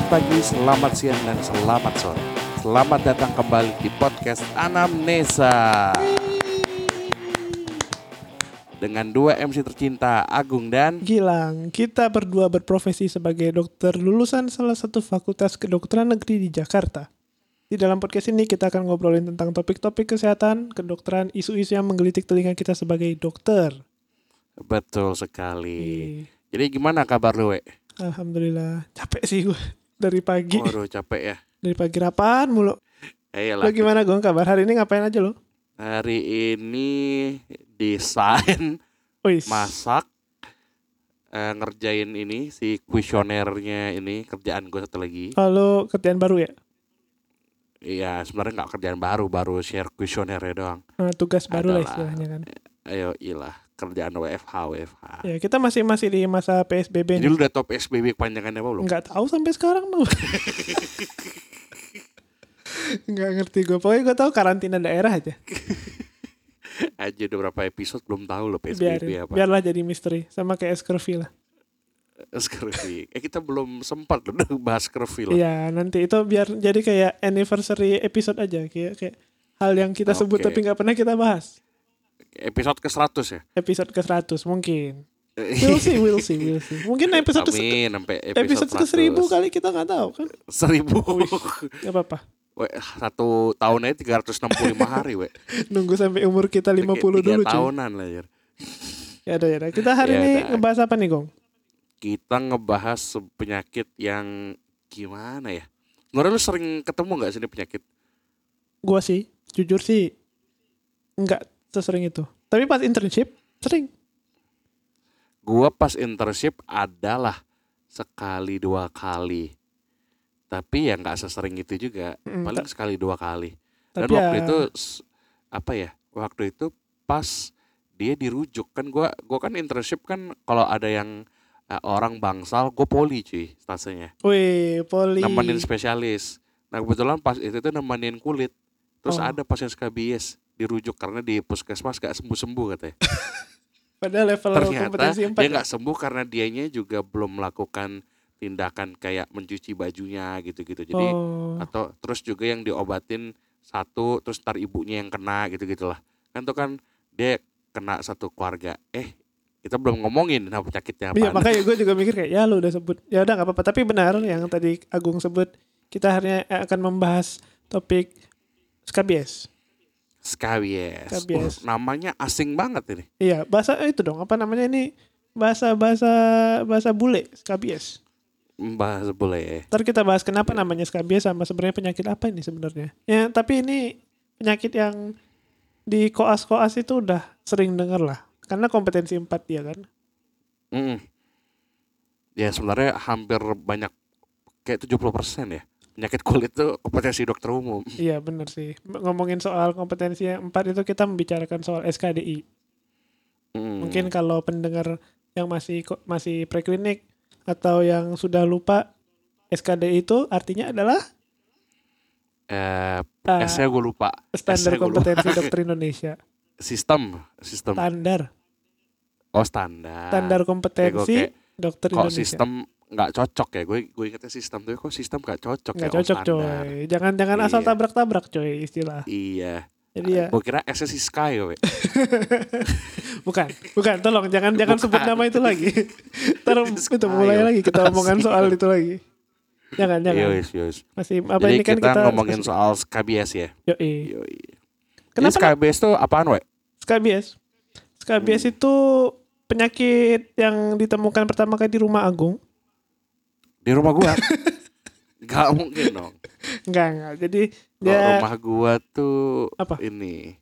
Selamat pagi, selamat siang, dan selamat sore. Selamat datang kembali di podcast Anamnesa. Dengan dua MC tercinta, Agung dan Gilang, kita berdua berprofesi sebagai dokter lulusan salah satu fakultas kedokteran negeri di Jakarta. Di dalam podcast ini kita akan ngobrolin tentang topik-topik kesehatan, kedokteran, isu-isu yang menggelitik telinga kita sebagai dokter. Betul sekali. Jadi gimana kabar lu, we? Alhamdulillah, capek sih gue dari pagi. Waduh, capek ya. Dari pagi rapaan mulu. Ayolah. Lo gimana gue kabar? Hari ini ngapain aja lo? Hari ini desain, Wis. masak, eh, ngerjain ini si kuesionernya ini kerjaan gue satu lagi. Kalau kerjaan baru ya? Iya, sebenarnya nggak kerjaan baru, baru share kuesionernya doang. Nah, tugas baru lah istilahnya kan. Ayo, ilah kerjaan WFH, WFH. Ya, kita masih masih di masa PSBB Ini nih. lu udah top SBB kepanjangannya apa belum? Nggak tahu sampai sekarang tuh. Nggak ngerti gue. Pokoknya gue tahu karantina daerah aja. Aja udah berapa episode belum tahu lo PSBB Biarin. apa. Biarlah jadi misteri. Sama kayak Scurvy lah. Scurvy. Eh kita belum sempat loh bahas Scurvy loh. Iya nanti itu biar jadi kayak anniversary episode aja. Kayak, kayak hal yang kita sebut Oke. tapi nggak pernah kita bahas. Episode ke 100 ya? Episode ke 100 mungkin. We'll see, we'll see, we'll see. Mungkin episode Amin sampai episode episode, ke 1000 kali kita nggak tahu kan. Seribu. Gak apa-apa. Satu tahun aja 365 hari, we. Nunggu sampai umur kita 50 Tiga dulu tahunan lah, ya. Ya udah ya udah. Kita hari Ya ini ngebahas apa nih Gong? Kita ngebahas penyakit yang gimana ya? Menurut lu sering ketemu nggak sih penyakit? Gua sih, jujur sih nggak sesering itu. Tapi pas internship sering. Gua pas internship adalah sekali dua kali. Tapi ya nggak sesering itu juga. Mm, Paling sekali dua kali. Dan Tapi waktu ya- itu apa ya? Waktu itu pas dia dirujuk kan gua gua kan internship kan kalau ada yang eh, orang bangsal gue poli cuy stasenya Wih, poli. nemenin spesialis nah kebetulan pas itu tuh nemenin kulit terus Oh. ada pasien skabies dirujuk karena di puskesmas gak sembuh sembuh katanya. Padahal level ternyata kompetensi 4 dia nggak sembuh karena dianya juga belum melakukan tindakan kayak mencuci bajunya gitu-gitu. Jadi oh. atau terus juga yang diobatin satu terus ntar ibunya yang kena gitu gitulah kan tuh kan dia kena satu keluarga. Eh kita belum ngomongin nah penyakitnya apa Iya makanya gue juga mikir kayak ya lu udah sebut. Ya udah nggak apa-apa. Tapi benar yang tadi Agung sebut kita ini akan membahas topik skabies skabies Skabies. Uh, namanya asing banget ini. Iya bahasa eh, itu dong. Apa namanya ini? Bahasa bahasa bahasa bule skabies bahas boleh ntar kita bahas kenapa namanya skabies sama sebenarnya penyakit apa ini sebenarnya. Ya tapi ini penyakit yang di koas-koas itu udah sering denger lah. Karena kompetensi 4 ya kan? Mm. ya sebenarnya hampir banyak kayak 70% ya penyakit kulit tuh kompetensi dokter umum Iya bener sih. Ngomongin soal kompetensi yang empat itu kita membicarakan soal SKDI. Mm. Mungkin kalau pendengar yang masih masih preklinik atau yang sudah lupa SKDI itu artinya adalah eh uh, S-nya gue lupa standar S-nya gua lupa. kompetensi dokter Indonesia. sistem sistem Standar, oh standar standar kompetensi kayak, dokter kok Indonesia. sistem nggak cocok ya gue gue ingetnya sistem tuh kok sistem nggak cocok Nggak ya cocok standar. coy. Jangan jangan asal Iya. tabrak-tabrak coy istilah. iya Jadi ya gue kira S-nya si Sky we. bukan, bukan. Tolong jangan jangan sebut Bukan. nama itu lagi. Sky, itu mulai lagi kita omongan soal itu lagi. Jangan jangan. Yowis, yowis. Masih apa Jadi ini kan kita, kita ngomongin soal skabies ya. Yoi. Kenapa skabies tuh apaan, we? skabies? Skabies Hmm. itu penyakit yang ditemukan pertama kali di rumah Agung. Di rumah gua. Gak mungkin dong. Enggak, enggak. Jadi Kalau dia rumah gua tuh Apa? ini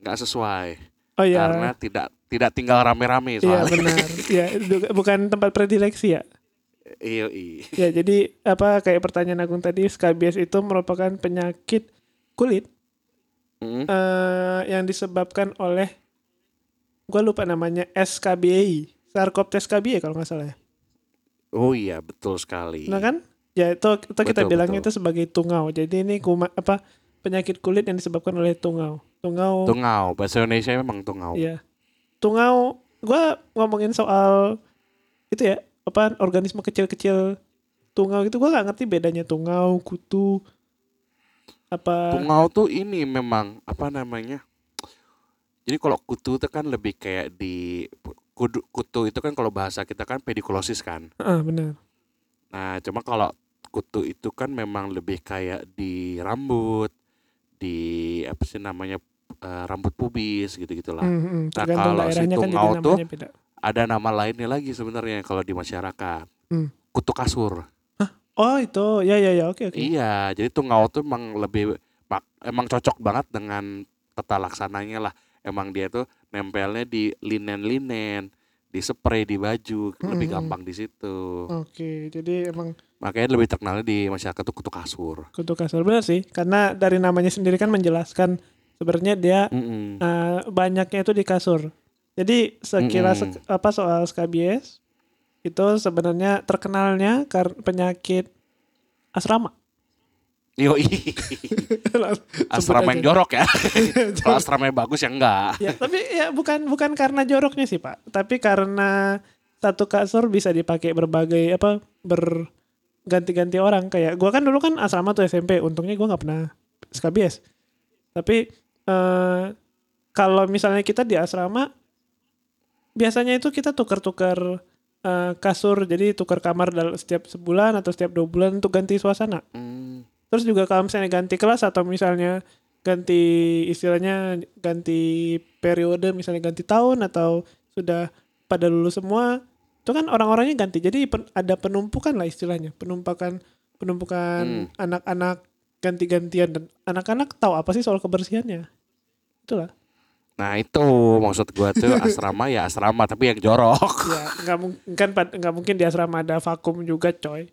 nggak sesuai Oh iya. karena tidak tidak tinggal rame-rame Iya soalnya. benar. Iya, du- bukan tempat predileksi ya. Iya, iya. Ya, jadi apa kayak pertanyaan Agung tadi, skabies itu merupakan penyakit kulit Mm. eh, yang disebabkan oleh gua lupa namanya SKBI, Sarcoptes SKBI kalau nggak salah ya. Oh iya, betul sekali. Nah kan? Ya itu, itu kita Betul, bilangnya betul. itu sebagai tungau. Jadi ini kuma, apa penyakit kulit yang disebabkan oleh tungau. Tungau. Tungau, bahasa Indonesia memang tungau. Iya. Tungau. Gua ngomongin soal itu ya apa organisme kecil-kecil tungau itu gua nggak ngerti bedanya tungau, kutu apa Tungau tuh ini memang apa namanya? Jadi kalau kutu itu kan lebih kayak di kudu, kutu itu kan kalau bahasa kita kan pedikulosis kan. Ah, benar. Nah, cuma kalau kutu itu kan memang lebih kayak di rambut, di apa sih namanya eh, rambut pubis gitu-gitulah. Hmm, hmm, Nah, kalau si daerahnya kan tuh beda. Ada nama lainnya lagi sebenarnya kalau di masyarakat. Hmm. Kutu kasur. Oh, itu. Ya ya ya, oke oke. Iya, jadi tungau tuh emang lebih emang cocok banget dengan tata laksananya lah. Emang dia tuh nempelnya di linen-linen, di spray di baju, lebih Mm-mm. gampang di situ. Oke, jadi emang Makanya lebih terkenalnya di masyarakat tuh kutu kasur. kutu kasur benar sih, karena dari namanya sendiri kan menjelaskan sebenarnya dia Mm-mm. eh, banyaknya itu di kasur. Jadi sekira Mm-mm. sek- apa soal skabies itu sebenarnya terkenalnya karena penyakit asrama. Yoi, asrama yang aja. jorok ya. Kalau asrama yang bagus ya enggak. ya, tapi ya bukan bukan karena joroknya sih pak, tapi karena satu kasur bisa dipakai berbagai apa berganti-ganti orang kayak gua kan dulu kan asrama tuh SMP, untungnya gua nggak pernah skabies. Tapi eh kalau misalnya kita di asrama biasanya itu kita tukar-tukar eh, kasur, jadi tukar kamar dalam setiap sebulan atau setiap dua bulan untuk ganti suasana. Hmm, Terus juga kalau misalnya ganti kelas atau misalnya ganti istilahnya ganti periode misalnya ganti tahun atau sudah pada lulus semua itu kan orang-orangnya ganti. Jadi pen- ada penumpukan lah istilahnya. Penumpukan penumpukan anak-anak ganti-gantian dan anak-anak tahu apa sih soal kebersihannya. Itulah. Nah itu maksud gua tuh asrama ya asrama tapi yang jorok. ya nggak mungkin kan nggak mungkin di asrama ada vakum juga coy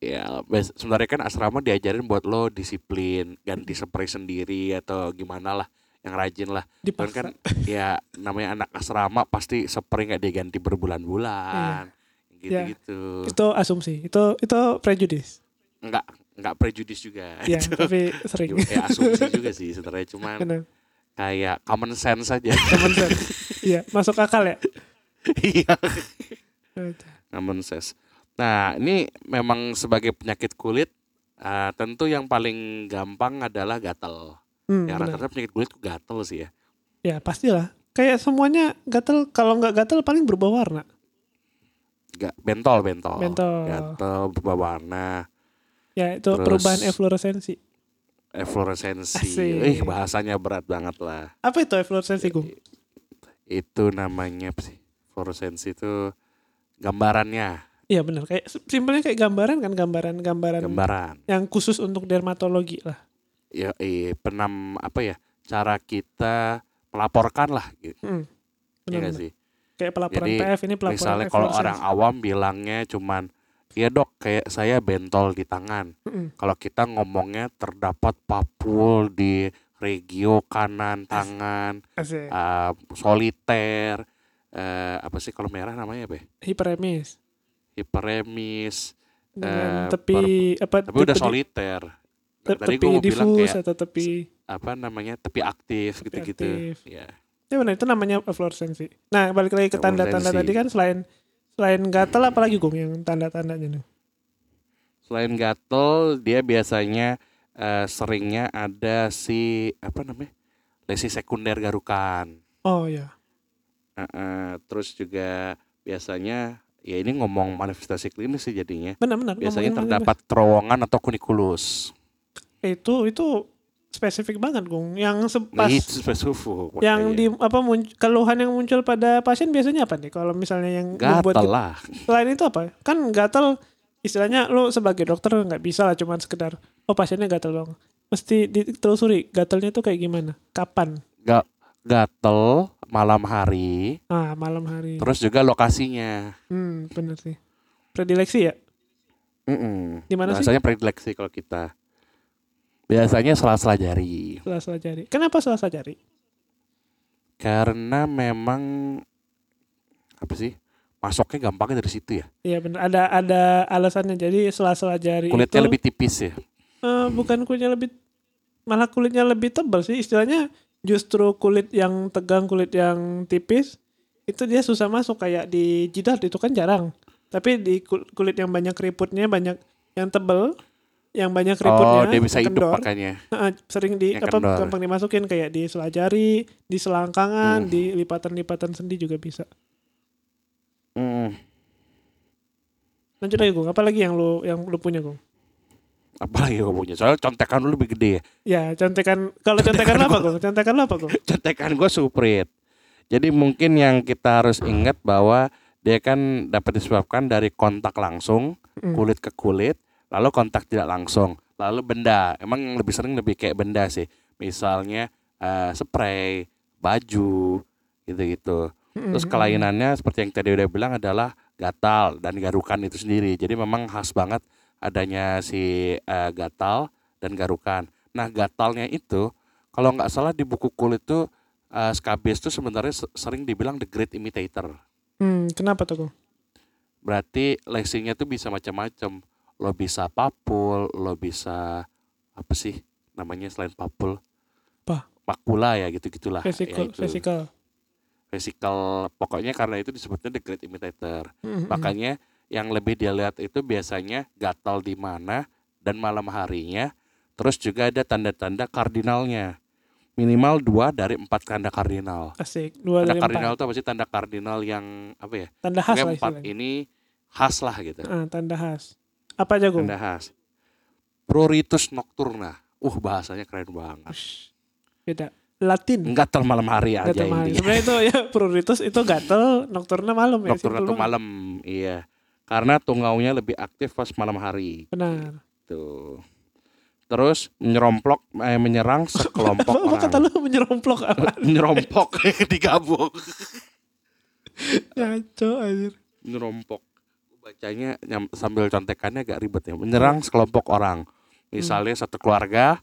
Ya, sebenarnya kan asrama diajarin buat lo disiplin, ganti spray sendiri atau gimana lah, yang rajin lah. Cuman dipaksa kan ya namanya anak asrama pasti spray nggak diganti berbulan-bulan, gitu-gitu. itu asumsi itu itu prejudis Nggak nggak prejudis juga. ya Itu tapi sering ya asumsi juga sih sebenarnya cuman kayak common sense aja. Common sense. Iya, masuk akal ya. Iya, common sense. Nah, ini memang sebagai penyakit kulit ah, tentu yang paling gampang adalah gatal. Hmm, Ya rata-rata penyakit kulit gatal sih ya. Ya pastilah. Kayak semuanya gatel. Kalau nggak gatel paling berubah warna. Gak bentol bentol. Bentol. Gatal berubah warna, Ya itu Terus- perubahan efloresensi. efloresensi. Asik. Ih, bahasanya berat banget lah. Apa itu efloresensi, Gung? Itu namanya sih? Fluoresensi itu gambarannya, Iya benar. Kayak simpelnya kayak gambaran kan gambaran-gambaran gambaran. yang khusus untuk dermatologi lah. Ya, eh, penam apa ya? Cara kita melaporkan lah gitu. Hmm. Benar, nggak benar. sih? Kayak pelaporan Jadi, PF ini pelaporan Misalnya kalau orang awam bilangnya cuman Iya dok, kayak saya bentol di tangan. Mm-mm. Kalau kita ngomongnya terdapat papul di regio kanan tangan, Asik. uh, soliter, eh, apa sih kalau merah namanya apa? ya? Hiperemis. Hiperemis, Eh, tepi apa tapi udah soliter. te- Tadi gue mau bilang kayak atau tepi apa namanya tepi aktif gitu-gitu. Ya. Ya benar itu namanya efloresensi. Nah balik lagi ke tanda-tanda tadi kan selain selain gatal apalagi Gung yang tanda-tandanya nih? Selain gatel, dia biasanya eh, seringnya ada si apa namanya lesi sekunder garukan. Oh ya. Eh, eh, terus juga biasanya ya ini ngomong manifestasi klinis sih jadinya. Benar-benar. Biasanya ngomongin terdapat terowongan atau kunikulus. itu itu spesifik banget Gung. Yang Nah, sepas itu spesifik. yang makanya. di apa munc- keluhan yang muncul pada pasien biasanya apa nih? Kalau misalnya yang kita- lah. selain itu apa? Kan gatal istilahnya lu sebagai dokter nggak bisa lah cuman sekedar oh pasiennya gatal dong. Mesti ditelusuri gatalnya tuh kayak gimana? Kapan? Ga gatel malam hari, Ah, malam hari. terus juga lokasinya. Hmm, bener sih. Predileksi ya? Mana sih? Biasanya predileksi kalau kita. Biasanya sela-sela jari. Selasa jari. Kenapa selasa jari? Karena memang apa sih? Masuknya gampangnya dari situ ya. Iya bener. Ada ada alasannya. Jadi selasa jari Kulitnya itu lebih tipis ya. eh, bukan kulitnya lebih malah kulitnya lebih tebal sih. Istilahnya justru kulit yang tegang, kulit yang tipis itu dia susah masuk kayak di jidat itu kan jarang. Tapi di kul- kulit yang banyak keriputnya banyak yang tebel, yang banyak keriputnya. Oh, dia bisa hidup kendor. makanya. Heeh, sering di apa kendor. gampang dimasukin kayak di selajari, di selangkangan, Hmm. di lipatan-lipatan sendi juga bisa. Hmm. Lanjut lagi Gung, apa lagi yang lu yang lu punya Gung? Apalagi punya. Soalnya contekan lu lebih gede ya. Ya, contekan kalau contekan apa Gung? Contekan apa Gung? Contekan gue suprit. Jadi mungkin yang kita harus ingat bahwa dia kan dapat disebabkan dari kontak langsung Hmm. kulit ke kulit, lalu kontak tidak langsung, lalu benda. Emang yang lebih sering lebih kayak benda sih. Misalnya eh, spray, baju, gitu-gitu. Terus Hmm. kelainannya seperti yang tadi udah bilang adalah gatal dan garukan itu sendiri. Jadi memang khas banget adanya si eh, gatal dan garukan. Nah gatalnya itu kalau nggak salah di buku kulit tuh eh, scabies itu sebenarnya se- sering dibilang the great imitator. Hmm, kenapa tuh? Berarti lesinya tuh bisa macam-macam. Lo bisa papul, lo bisa apa sih namanya selain papul? Apa? Makula ya gitu-gitulah. Vesicle, ya, itu. vesicle. Vesicle. Pokoknya karena itu disebutnya the great imitator. Hmm, hmm. Makanya yang lebih dia lihat itu biasanya gatal di mana dan malam harinya. Terus juga ada tanda-tanda kardinalnya. Minimal dua dari empat tanda kardinal. Asik, dua Tanda dari kardinal empat. itu apa sih tanda kardinal yang apa ya? Tanda khas lah empat istilahnya. ini khas lah gitu. Ah, tanda khas. Apa aja Gung? Tanda khas. Pruritus nocturna. Uh bahasanya keren banget. Ush, Beda. Latin. Gatal malam hari aja Gatel malam. ini. Sebenarnya itu ya prioritas itu gatel, nocturna malam ya. Nocturna banget. malam, iya. Karena tungaunya lebih aktif pas malam hari. Benar. Tuh. Terus menyeromplok eh, menyerang sekelompok apa kata orang. lu menyeromplok apa? Menyerompok digabung. Ngaco anjir. Menyerompok. Bacanya nyam- sambil contekannya agak ribet ya. Menyerang sekelompok orang. Misalnya satu keluarga,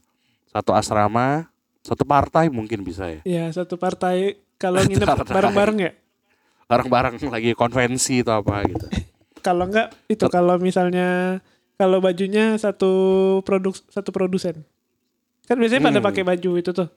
satu asrama, satu partai mungkin bisa ya. Ya, satu partai kalau nginep bareng-bareng ya. Bareng-bareng lagi konvensi atau apa gitu. Kalau enggak itu kalau misalnya kalau bajunya satu produk satu produsen. Kan biasanya pada Hmm. pakai baju itu tuh,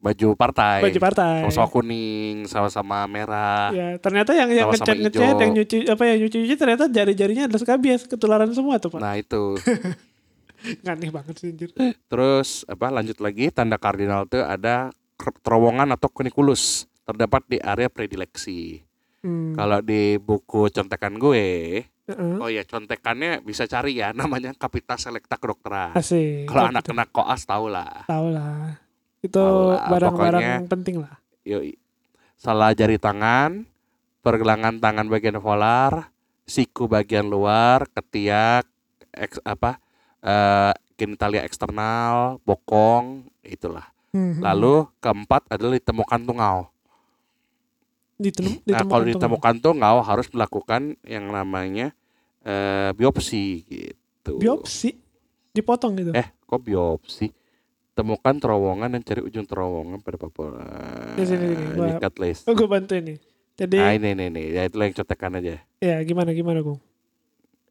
Baju partai. baju partai. Sama-sama kuning, sama-sama merah. Ya, ternyata yang yang ngecat ngecat, yang nyuci apa ya nyuci nyuci ternyata jari-jarinya ada skabies ketularan semua tuh pak. Nah itu. Aneh banget sih anjir. Terus apa lanjut lagi tanda kardinal itu ada terowongan atau kunikulus terdapat di area predileksi. Hmm. Kalau di buku contekan gue, Heeh. oh ya contekannya bisa cari ya namanya Kapitas Selekta Kedokteran. Kalau Gitu. anak-anak koas tau lah. tahu lah. Itu barang-barang pokoknya- penting lah. Yoi. Salah jari tangan, pergelangan tangan bagian volar, siku bagian luar, ketiak, eks, apa, eh, genitalia eksternal, bokong, itulah. Hmm. Lalu keempat adalah ditemukan tungau. Ditem- Nah, ditemukan kalau tuh. ditemukan tungau harus melakukan yang namanya eh, biopsi gitu. biopsi dipotong gitu. Eh, kok biopsi? Temukan terowongan dan cari ujung terowongan pada papua. Di sini, sini, gua- Ikat les. Oh, gue bantu ini. Jadi Nah, ini nih nih, ya itu yang contekan aja. ya gimana gimana gue?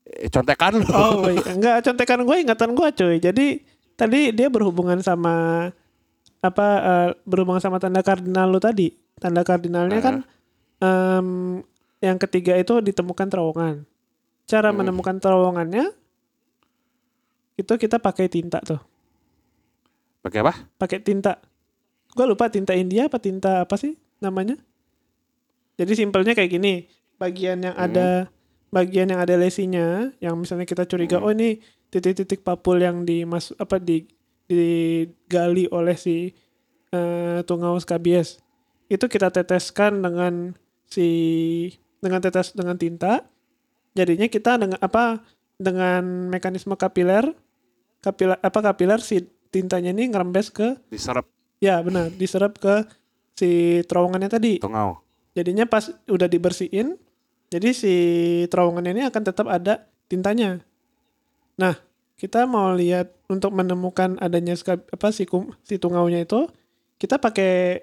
Eh, contekan lu. Oh baik. enggak contekan gue ingatan gue cuy. Jadi tadi dia berhubungan sama apa eh, berhubungan sama tanda kardinal lu tadi. Tanda kardinalnya kan em, yang ketiga itu ditemukan terowongan. Cara Hmm. menemukan terowongannya itu kita pakai tinta tuh. Pakai apa? Pakai tinta. Gue lupa tinta India apa tinta apa sih namanya? Jadi simpelnya kayak gini. Bagian yang Hmm. ada bagian yang ada lesinya, yang misalnya kita curiga, Hmm. oh ini titik-titik papul yang dimas apa di digali oleh si eh, tungau skabies. Itu kita teteskan dengan si dengan tetes dengan tinta. Jadinya kita dengan apa dengan mekanisme kapiler kapiler apa kapiler si tintanya ini ngerembes ke Diserap ya benar diserap ke si terowongannya tadi. tungau. Jadinya pas udah dibersihin, jadi si terowongan ini akan tetap ada tintanya. Nah, kita mau lihat untuk menemukan adanya apa si kum, si tungaunya itu, kita pakai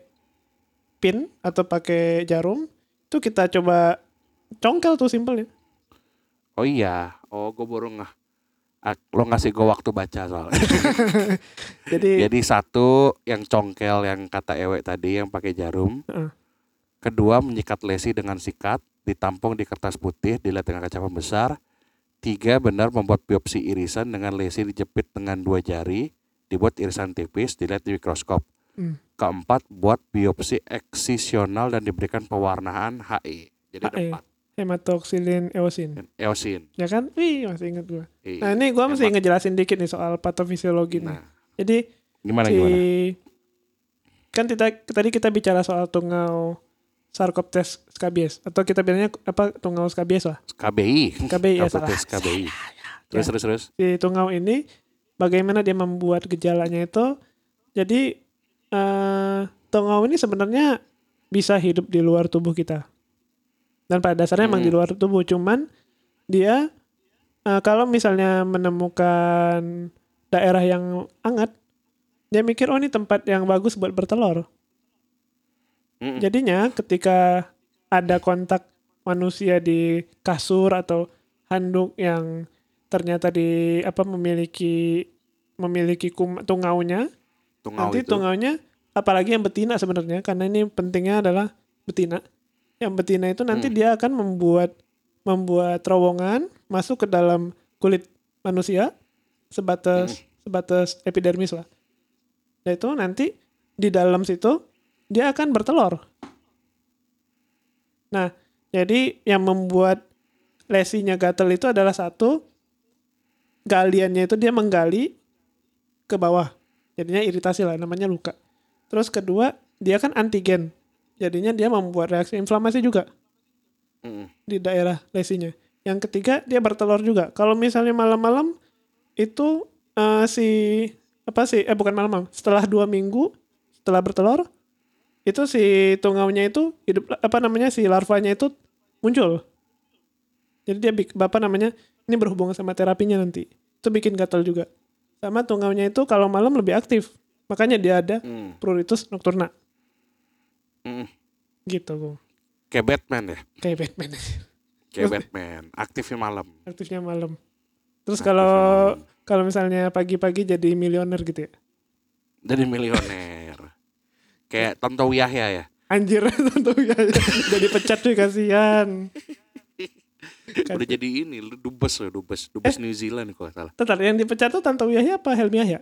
pin atau pakai jarum, itu kita coba congkel tuh simpelnya. Oh iya, oh gue baru ngeh. Ah, lo ngasih gue waktu baca soalnya. Jadi Jadi satu yang congkel yang kata Ewe tadi yang pakai jarum. Heeh. Kedua menyikat lesi dengan sikat ditampung di kertas putih, dilihat dengan kaca pembesar. Tiga, benar membuat biopsi irisan dengan lesi dijepit dengan dua jari, dibuat irisan tipis, dilihat di mikroskop. Hmm. Keempat, buat biopsi eksisional dan diberikan pewarnaan HE. Jadi ada HE. empat. Hematoxylin eosin. Eosin. Ya kan? Wih, masih ingat gua. Iya. Nah, ini gua mesti Emang. ngejelasin dikit nih soal patofisiologi nih. Nah, Jadi gimana si gimana? kan kita tadi kita bicara soal tungau Sarcoptes scabies atau kita bilangnya apa tungau scabies lah. KBI. KBI ya salah. KBI. Terus Ya. terus terus. Si tungau ini bagaimana dia membuat gejalanya itu jadi eh tungau ini sebenarnya bisa hidup di luar tubuh kita. Dan pada dasarnya emang Hmm. di luar tubuh cuman dia eh, kalau misalnya menemukan daerah yang hangat dia mikir oh ini tempat yang bagus buat bertelur. Mm-mm. Jadinya ketika ada kontak manusia di kasur atau handuk yang ternyata di apa memiliki memiliki kum, tungaunya, Tungau nanti itu. tungaunya apalagi yang betina sebenarnya karena ini pentingnya adalah betina. Yang betina itu nanti Hmm. dia akan membuat membuat terowongan masuk ke dalam kulit manusia sebatas sebatas epidermis lah. Nah itu nanti di dalam situ dia akan bertelur. Nah, jadi yang membuat lesinya gatel itu adalah satu galiannya itu dia menggali ke bawah. Jadinya iritasi lah, namanya luka. Terus kedua, dia kan antigen. Jadinya dia membuat reaksi inflamasi juga Mm-mm. di daerah lesinya. Yang ketiga dia bertelur juga. Kalau misalnya malam-malam itu eh, si apa sih? Eh bukan malam-malam. Setelah dua minggu setelah bertelur itu si tungaunya itu hidup apa namanya si larvanya itu muncul. Jadi dia bapak namanya ini berhubungan sama terapinya nanti. Itu bikin gatal juga. Sama tungaunya itu kalau malam lebih aktif. Makanya dia ada Mm. pruritus nocturna Mm-mm. gitu. Gung. Kayak Batman ya. Kayak Batman Kayak Batman. Aktifnya malam. aktifnya malam. Terus kalau kalau misalnya pagi-pagi jadi miliuner gitu ya. Jadi milioner. Kayak Tonto Yahya ya. Anjir tentu ya. Jadi pecat tuh kasihan. Kan. Udah jadi ini, lu dubes loh, dubes, dubes Eh. New Zealand kalau salah. Tetar yang dipecat tuh Tanto Yahya apa Helmi Yahya?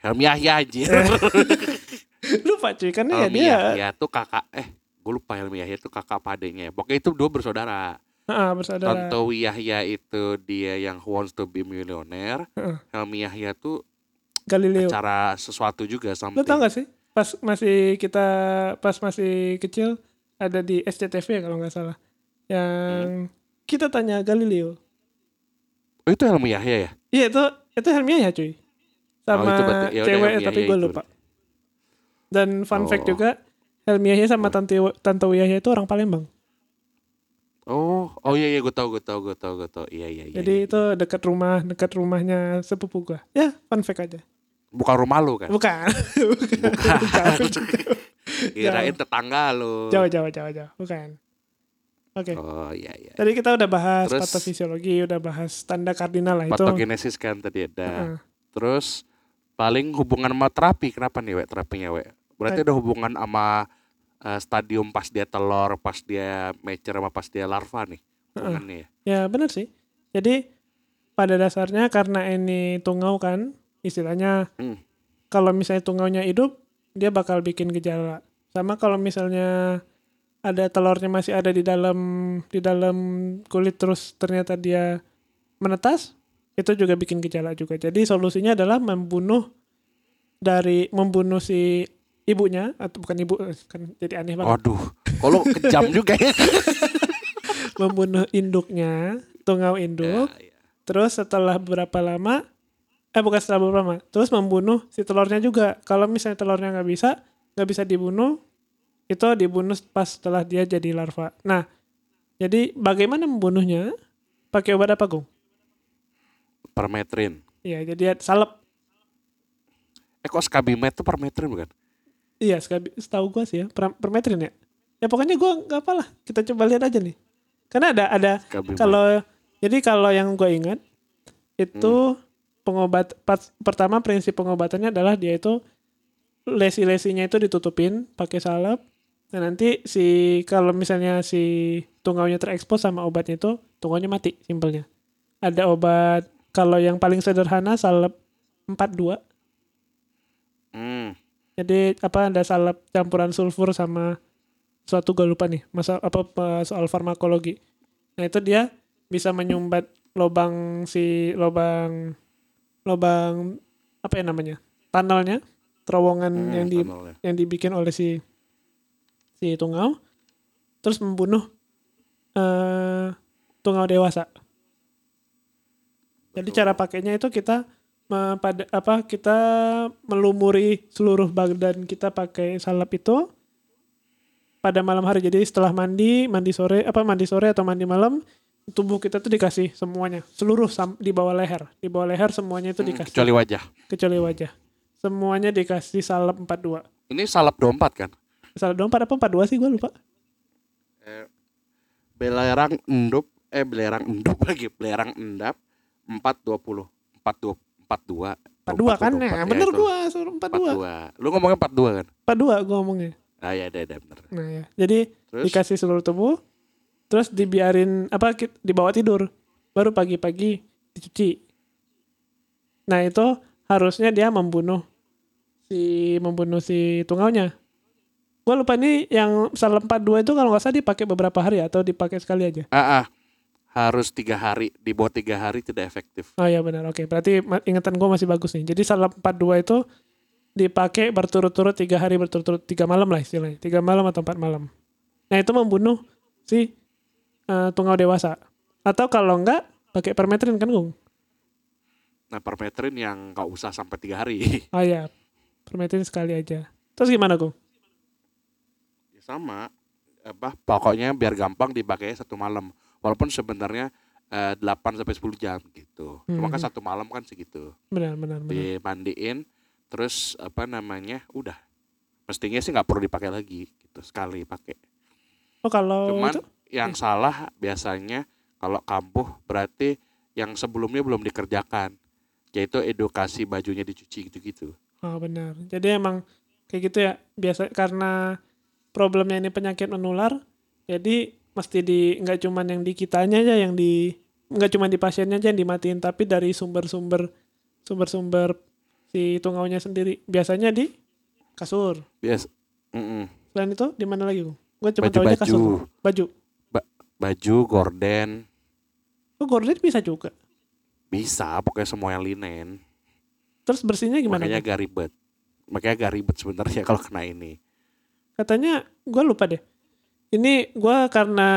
Helmi Yahya anjir. Lupa cuy karena ya dia Yahya tuh kakak, eh gue lupa Helmi Yahya tuh kakak apa adiknya. Pokoknya itu dua bersaudara. Heeh, bersaudara. Tontowi Yahya itu dia yang wants to be millionaire. Heeh. Helmi Yahya tuh Galileo. acara sesuatu juga Lu something. tau gak sih? Pas masih kita pas masih kecil ada di SCTV kalau nggak salah. Yang kita tanya Galileo. Oh itu Helmi Yahya ya? Iya itu itu Helmi Yahya cuy. Sama Oh, itu berarti- ya cewek Helmi tapi gue lupa. Dan fun fact Oh. juga Helmi Yahya sama Tante Tante Yahya itu orang Palembang. Oh, oh iya iya gue tau gue tau gue tau gue tau. Iya iya iya. Jadi iya. itu dekat rumah dekat rumahnya sepupu gua. Ya, fun fact aja. bukan rumah lu kan? Bukan. Bukan. Bukan. Kirain tetangga lu. jauh, jauh, jauh, jauh. Bukan. Oke. Oh iya iya. Tadi kita udah bahas Terus- patofisiologi, udah bahas tanda kardinal lah itu. Patogenesis kan tadi ada. Heeh. Terus paling hubungan sama terapi kenapa nih we terapinya we? Berarti ada hubungan sama eh, stadium pas dia telur, pas dia mature sama pas dia larva nih. Hubungannya ya. Ya benar sih. Jadi pada dasarnya karena ini tungau kan, istilahnya Hmm. kalau misalnya tungaunya hidup, dia bakal bikin gejala. Sama kalau misalnya ada telurnya masih ada di dalam di dalam kulit terus ternyata dia menetas, itu juga bikin gejala juga. Jadi solusinya adalah membunuh dari membunuh si ibunya atau bukan ibu eh, kan jadi aneh banget. Waduh, kalau kejam juga ya. Membunuh induknya, tungau induk. Ya, ya. Terus setelah beberapa lama, eh bukan setelah beberapa lama, terus membunuh si telurnya juga. Kalau misalnya telurnya nggak bisa, nggak bisa dibunuh, itu dibunuh pas setelah dia jadi larva. Nah, jadi bagaimana membunuhnya? Pakai obat apa, Gung? Permetrin. Iya, jadi salep. Eh kok skabimet tuh permetrin bukan? Iya, sekabi- setahu gua sih ya, per- permetrin ya. Ya pokoknya gua nggak apa lah, kita coba lihat aja nih. Karena ada ada kalau jadi kalau yang gue ingat itu Hmm. pengobat pas- pertama prinsip pengobatannya adalah dia itu lesi-lesinya itu ditutupin pakai salep Nah nanti si kalau misalnya si tungaunya terekspos sama obatnya itu tungaunya mati simpelnya. Ada obat kalau yang paling sederhana salep 42. Hmm. Jadi apa ada salep campuran sulfur sama suatu gue lupa nih masa apa soal farmakologi. Nah itu dia bisa menyumbat lobang si lobang lobang apa ya namanya tunnelnya terowongan Hmm, yang di tunnelnya. yang dibikin oleh si si tungau terus membunuh eh tungau dewasa. Jadi Betul. cara pakainya itu kita pada apa kita melumuri seluruh badan kita pakai salep itu pada malam hari. Jadi setelah mandi, mandi sore apa mandi sore atau mandi malam tubuh kita tuh dikasih semuanya, seluruh sam- di bawah leher. Di bawah leher semuanya itu Hmm, dikasih kecuali wajah. kecuali wajah. Semuanya dikasih salep 42. Ini salep 24 kan? Salep 24 apa 42 sih gue lupa. Eh, belerang endup eh belerang endup lagi belerang endap 420 42 42 42 kan? 24, Nah, ya bener itu. gua suruh 42. 42 lu ngomongnya 42 kan 42 gua ngomongnya. ah ya ada ada bener Nah ya. Jadi terus dikasih seluruh tubuh terus dibiarin apa dibawa tidur baru pagi-pagi dicuci nah itu harusnya dia membunuh si membunuh si tungaunya gua lupa ini yang salep 42 itu kalau nggak salah dipakai beberapa hari atau dipakai sekali aja? Ah, ah. harus tiga hari. Di bawah tiga hari tidak efektif. Oh ya benar. Oke berarti ingatan gua masih bagus nih. Jadi salep 42 itu dipakai berturut-turut tiga hari berturut-turut tiga malam lah istilahnya. Tiga malam atau empat malam. Nah itu membunuh si eh, tungau dewasa. Atau kalau enggak pakai permetrin kan Gung? Nah permetrin yang nggak usah sampai tiga hari. Oh ya permetrin sekali aja. Terus gimana Gung sama apa pokoknya biar gampang dipakai satu malam. Walaupun sebenarnya eh, 8 sampai 10 jam gitu. Cuma kan Hmm. satu malam kan segitu. Benar benar benar. Dimandiin terus apa namanya udah. Mestinya sih nggak perlu dipakai lagi gitu sekali pakai. Oh kalau cuman itu? yang eh. salah biasanya kalau kampuh berarti yang sebelumnya belum dikerjakan yaitu edukasi bajunya dicuci gitu-gitu. Oh benar. Jadi emang kayak gitu ya biasa karena problemnya ini penyakit menular jadi mesti di nggak cuman yang di kitanya aja yang di nggak cuma di pasiennya aja yang dimatiin tapi dari sumber-sumber sumber-sumber si tungaunya sendiri. Biasanya di kasur. Bias Mm-mm. selain itu di mana lagi gue cuma tahu aja kasur. Baju. Baju gorden. Oh gorden bisa juga? Bisa pokoknya semua yang linen. Terus bersihnya gimana makanya agak ribet. Makanya agak ribet sebenarnya kalau kena ini katanya gue lupa deh. Ini gue karena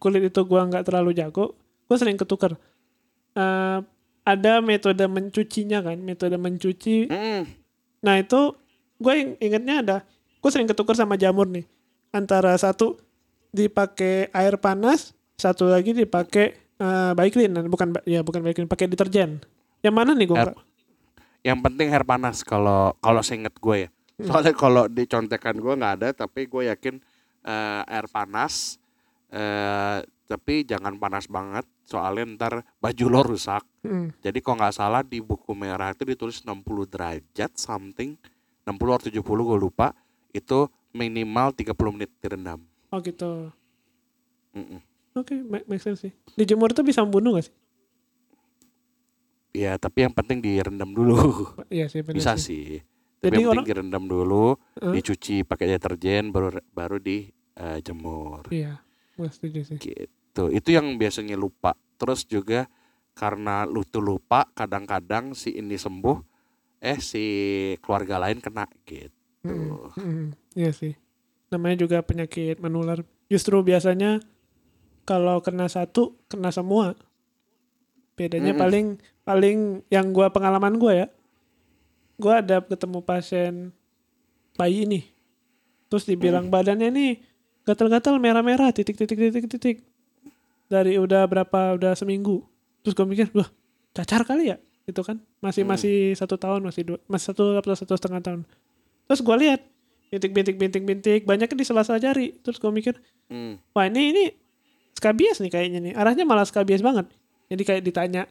kulit itu gue nggak terlalu jago gue sering ketukar Eh, ada metode mencucinya kan metode mencuci. Mm, nah itu gue ingetnya ada gue sering ketukar sama jamur nih. Antara satu dipakai air panas satu lagi dipakai eh Baiklin bukan ba- ya bukan Baiklin pakai deterjen. Yang mana nih gue yang penting air panas kalau kalau seinget gue ya. Soalnya kalau di contekan gue nggak ada tapi gue yakin eh, air panas eh tapi jangan panas banget soalnya ntar baju lo rusak. Hmm. jadi kalau nggak salah di buku merah itu ditulis 60 derajat something 60 atau 70 gue lupa itu minimal 30 menit direndam. Oh gitu. Mm-mm. oke make, make sense sih. Dijemur itu bisa membunuh gak sih? Ya tapi yang penting direndam dulu. Iya sih benar bisa sih. sih tapi jadi yang orang penting direndam dulu Hah? dicuci pakai deterjen baru baru dijemur iya gue setuju sih gitu itu yang biasanya lupa terus juga karena lu tuh lupa kadang-kadang si ini sembuh eh si keluarga lain kena gitu Mm-mm, mm-mm. Iya sih. Namanya juga penyakit menular. Justru biasanya kalau kena satu, kena semua. Bedanya Mm-mm. paling paling yang gua pengalaman gua ya. Gua ada ketemu pasien bayi ini. Terus dibilang badannya nih gatal-gatal merah-merah titik-titik-titik-titik. Dari udah berapa udah seminggu. Terus gue mikir, wah cacar kali ya itu kan masih Hmm. masih satu tahun masih dua masih satu atau satu setengah tahun terus gue lihat bintik-bintik bintik-bintik banyaknya di sela-sela jari terus gue mikir Hmm. wah ini ini skabies nih kayaknya nih arahnya malah skabies banget jadi kayak ditanya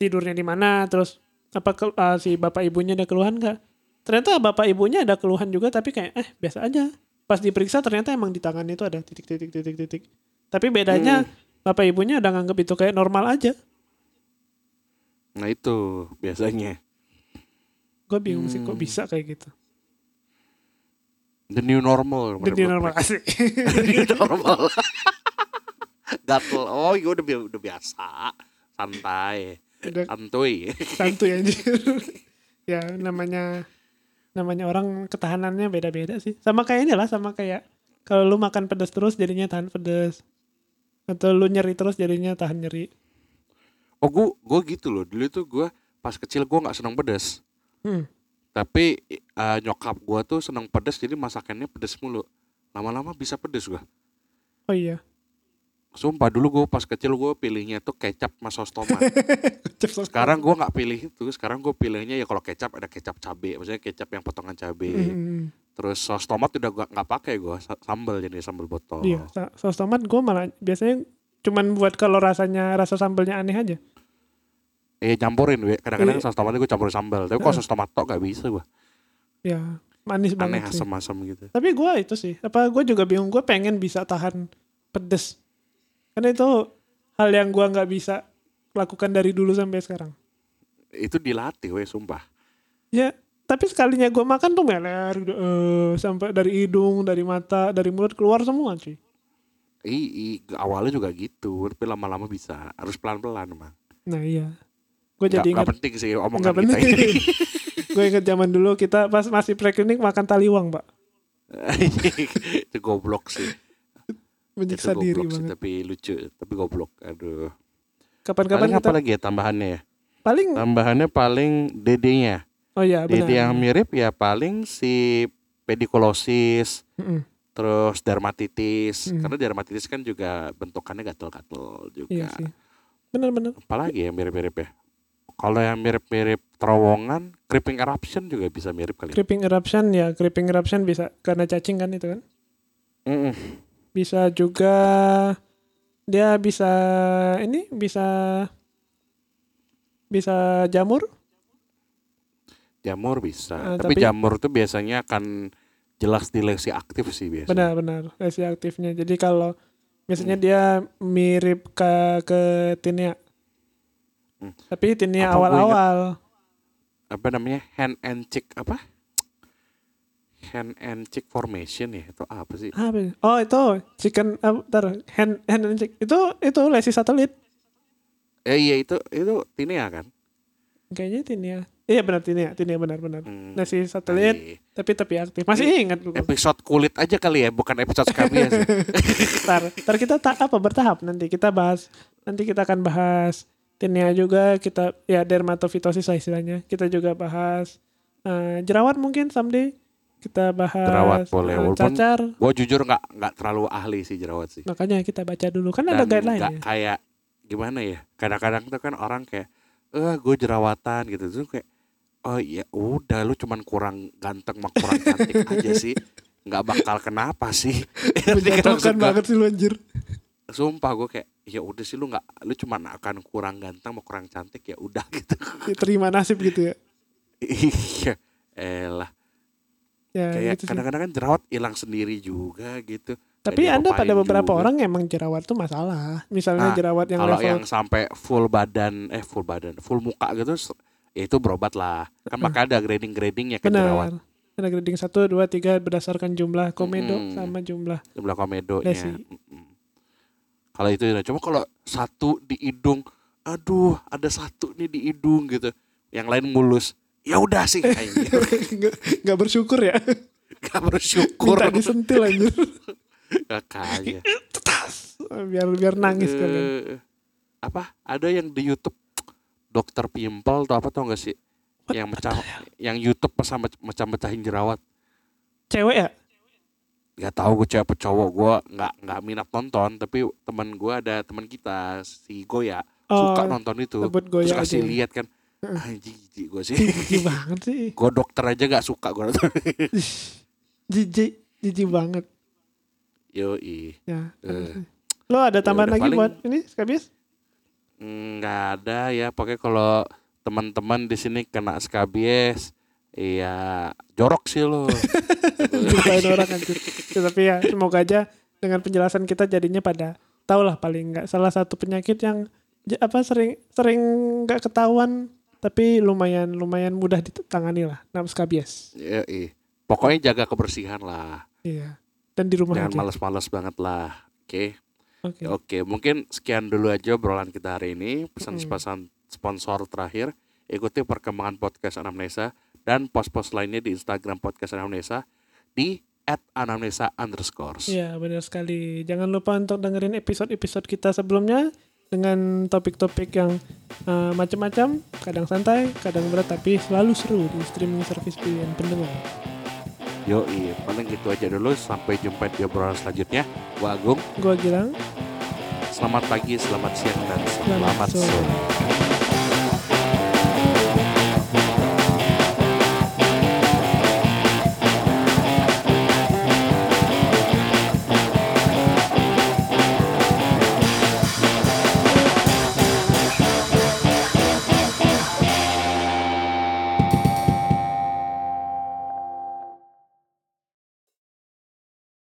tidurnya di mana terus apa ke- ah, si bapak ibunya ada keluhan nggak ternyata bapak ibunya ada keluhan juga tapi kayak eh biasa aja pas diperiksa ternyata emang di tangan itu ada titik-titik titik-titik. Tapi bedanya bapak ibunya udah nganggap itu kayak normal aja. Nah itu biasanya. Gue bingung sih kok Hmm. bisa kayak gitu. The new normal. The new normal asik. The new normal. Gatel. Oh udah, bi- udah biasa. Santai. Udah Santuy. santuy anjir. ya namanya namanya orang ketahanannya beda-beda sih. Sama kayak ini lah, sama kayak kalau lu makan pedas terus jadinya tahan pedas. Atau lu nyeri terus jadinya tahan nyeri. Oh gue gue gitu loh. Dulu tuh gue pas kecil gue nggak senang pedas. Hmm. Tapi eh, nyokap gue tuh senang pedas jadi masakannya pedas mulu. Lama-lama bisa pedas gue. Oh iya. Sumpah dulu gue pas kecil gue pilihnya tuh kecap sama saus tomat. Sekarang gue nggak pilih itu. Sekarang gue pilihnya ya kalau kecap ada kecap cabe. Maksudnya kecap yang potongan cabe. Hmm. Terus saus tomat udah gua nggak pakai gue. Sambal jadi sambal botol. Iya, sa- saus tomat gue malah biasanya cuman buat kalau rasanya rasa sambelnya aneh aja. Eh campurin. Kadang-kadang Iya. saus tomatnya gue campurin sambal. Tapi kalau saus tomat tok gak bisa gue. Ya, manis Aneh banget sih. asam-asam gitu. Tapi gue itu sih, apa gue juga bingung. Gue pengen bisa tahan pedes. Karena itu hal yang gue nggak bisa lakukan dari dulu sampai sekarang. Itu dilatih we sumpah. Ya, tapi sekalinya gue makan tuh meler eh, sampai dari hidung, dari mata, dari mulut keluar semua cuy. I, i, awalnya juga gitu. Tapi lama-lama bisa. Harus pelan-pelan emang. Nah iya, gue Gak, jadi gak ingat, penting sih omongan nggak kita penting. ini. gue inget zaman dulu kita pas masih preklinik makan taliwang pak, itu goblok sih. Itu menyiksa diri goblok sih, tapi lucu. Tapi goblok. Aduh. Kapan-kapan Paling kita apa lagi ya tambahannya ya? paling, Tambahannya paling DD-nya. oh iya benar. DD yang mirip ya paling si pedikulosis, Mm-mm. terus dermatitis. Hmm. Karena dermatitis kan juga bentukannya gatel-gatel juga. Iya sih, benar-benar. Apalagi yang mirip-mirip ya? Kalau yang mirip-mirip terowongan, creeping eruption juga bisa mirip kali. Creeping eruption ya, creeping eruption bisa karena cacing kan itu kan. Mm-mm. Bisa juga dia bisa ini bisa bisa jamur. Jamur bisa. Ah, tapi, tapi- jamur tuh biasanya akan jelas di lesi aktif sih biasanya. Benar-benar lesi aktifnya. Jadi kalau misalnya dia mirip ke ke tinea. Hmm. Tapi tinea awal-awal. Apa namanya? Hand and cheek apa? Hand and cheek formation ya? Itu apa sih? Apa? Oh itu chicken uh, hand hand and cheek. Itu itu lesi satelit. Eh iya itu itu tinea kan? Kayaknya tinea. Iya benar tinea, tinea benar-benar. Hmm. Lesi satelit Iya. tapi tapi aktif. Masih Ini ingat gue. Episode kulit aja kali ya, bukan episode skabies. ya. Ntar, ntar kita ta apa bertahap nanti kita bahas nanti kita akan bahas tinea juga kita ya dermatofitosis lah istilahnya kita juga bahas eh, jerawat mungkin someday kita bahas Jerawat boleh, eh, walaupun- cacar Gue jujur nggak nggak terlalu ahli sih jerawat sih. makanya kita baca dulu kan ada guideline ya kayak gimana ya? Kadang-kadang tuh kan orang kayak, eh gue jerawatan gitu tuh kayak, oh iya udah lu cuman kurang ganteng sama kurang cantik aja sih. Nggak bakal kenapa sih? Kan banget sih lu anjir Sumpah gue kayak, ya udah sih lu nggak, lu cuman akan kurang ganteng sama kurang cantik ya udah gitu. terima nasib gitu ya Iya, elah. Ya Kayak gitu kadang-kadang kan jerawat hilang sendiri juga gitu. tapi Kayak anda pada beberapa juga. orang emang jerawat tuh masalah misalnya Nah, jerawat yang Kalau level yang sampai full badan, eh full badan, full muka gitu, ya itu berobat lah. Kan makanya ada grading-gradingnya kan jerawat. benar ada grading 1, 2, 3 berdasarkan jumlah komedo Mm-mm. sama jumlah Jumlah komedonya. Kalau itu ya, cuma kalau satu di hidung, aduh ada satu nih di hidung gitu, yang lain mulus. Ya udah sih, anjir. nggak nggak bersyukur ya? Gak bersyukur. minta disentil anjir. Kakaknya. tetas. Biar biar nangis kalian. Eh, apa? Ada yang di YouTube dokter pimpel atau apa tau gak sih? What yang mecah, yang YouTube pas sama mecah-mecahin jerawat. cewek ya? Gak tahu gue cewek apa cowok. Gue nggak nggak minat nonton. Tapi teman gue ada teman kita si Goya. Suka nonton itu. Terus kasih aja. lihat kan anjing jijik gue sih. Jijik banget sih. Gue dokter aja gak suka gue nonton. Jijik jijik banget. Yo ya Eh. lo ada tambahan udah, lagi paling- buat ini skabis nggak ada ya pokoknya kalau teman-teman di sini kena skabies Iya, jorok sih lo. Lupain orang anjir. Ya, tapi ya semoga aja dengan penjelasan kita jadinya pada tau lah paling nggak salah satu penyakit yang apa sering sering nggak ketahuan tapi lumayan lumayan mudah ditangani lah nama skabies Iya, Pokoknya jaga kebersihan lah. iya dan di rumah Jangan aja males-males banget lah. Oke. oke Oke, mungkin sekian dulu aja obrolan kita hari ini. Pesan-pesan sponsor terakhir. Ikuti perkembangan podcast Anamnesa dan post-post lainnya di Instagram podcast Anamnesa di @anamnesa underscores. Iya benar sekali. Jangan lupa untuk dengerin episode-episode kita sebelumnya dengan topik-topik yang eh, macam-macam, kadang santai, kadang berat, tapi selalu seru di streaming service pilihan pendengar. Yoi, paling gitu aja dulu. Sampai jumpa di obrolan selanjutnya. Gua Agung. Gua Gilang, Selamat pagi, selamat siang, dan selamat selamat sore. sore.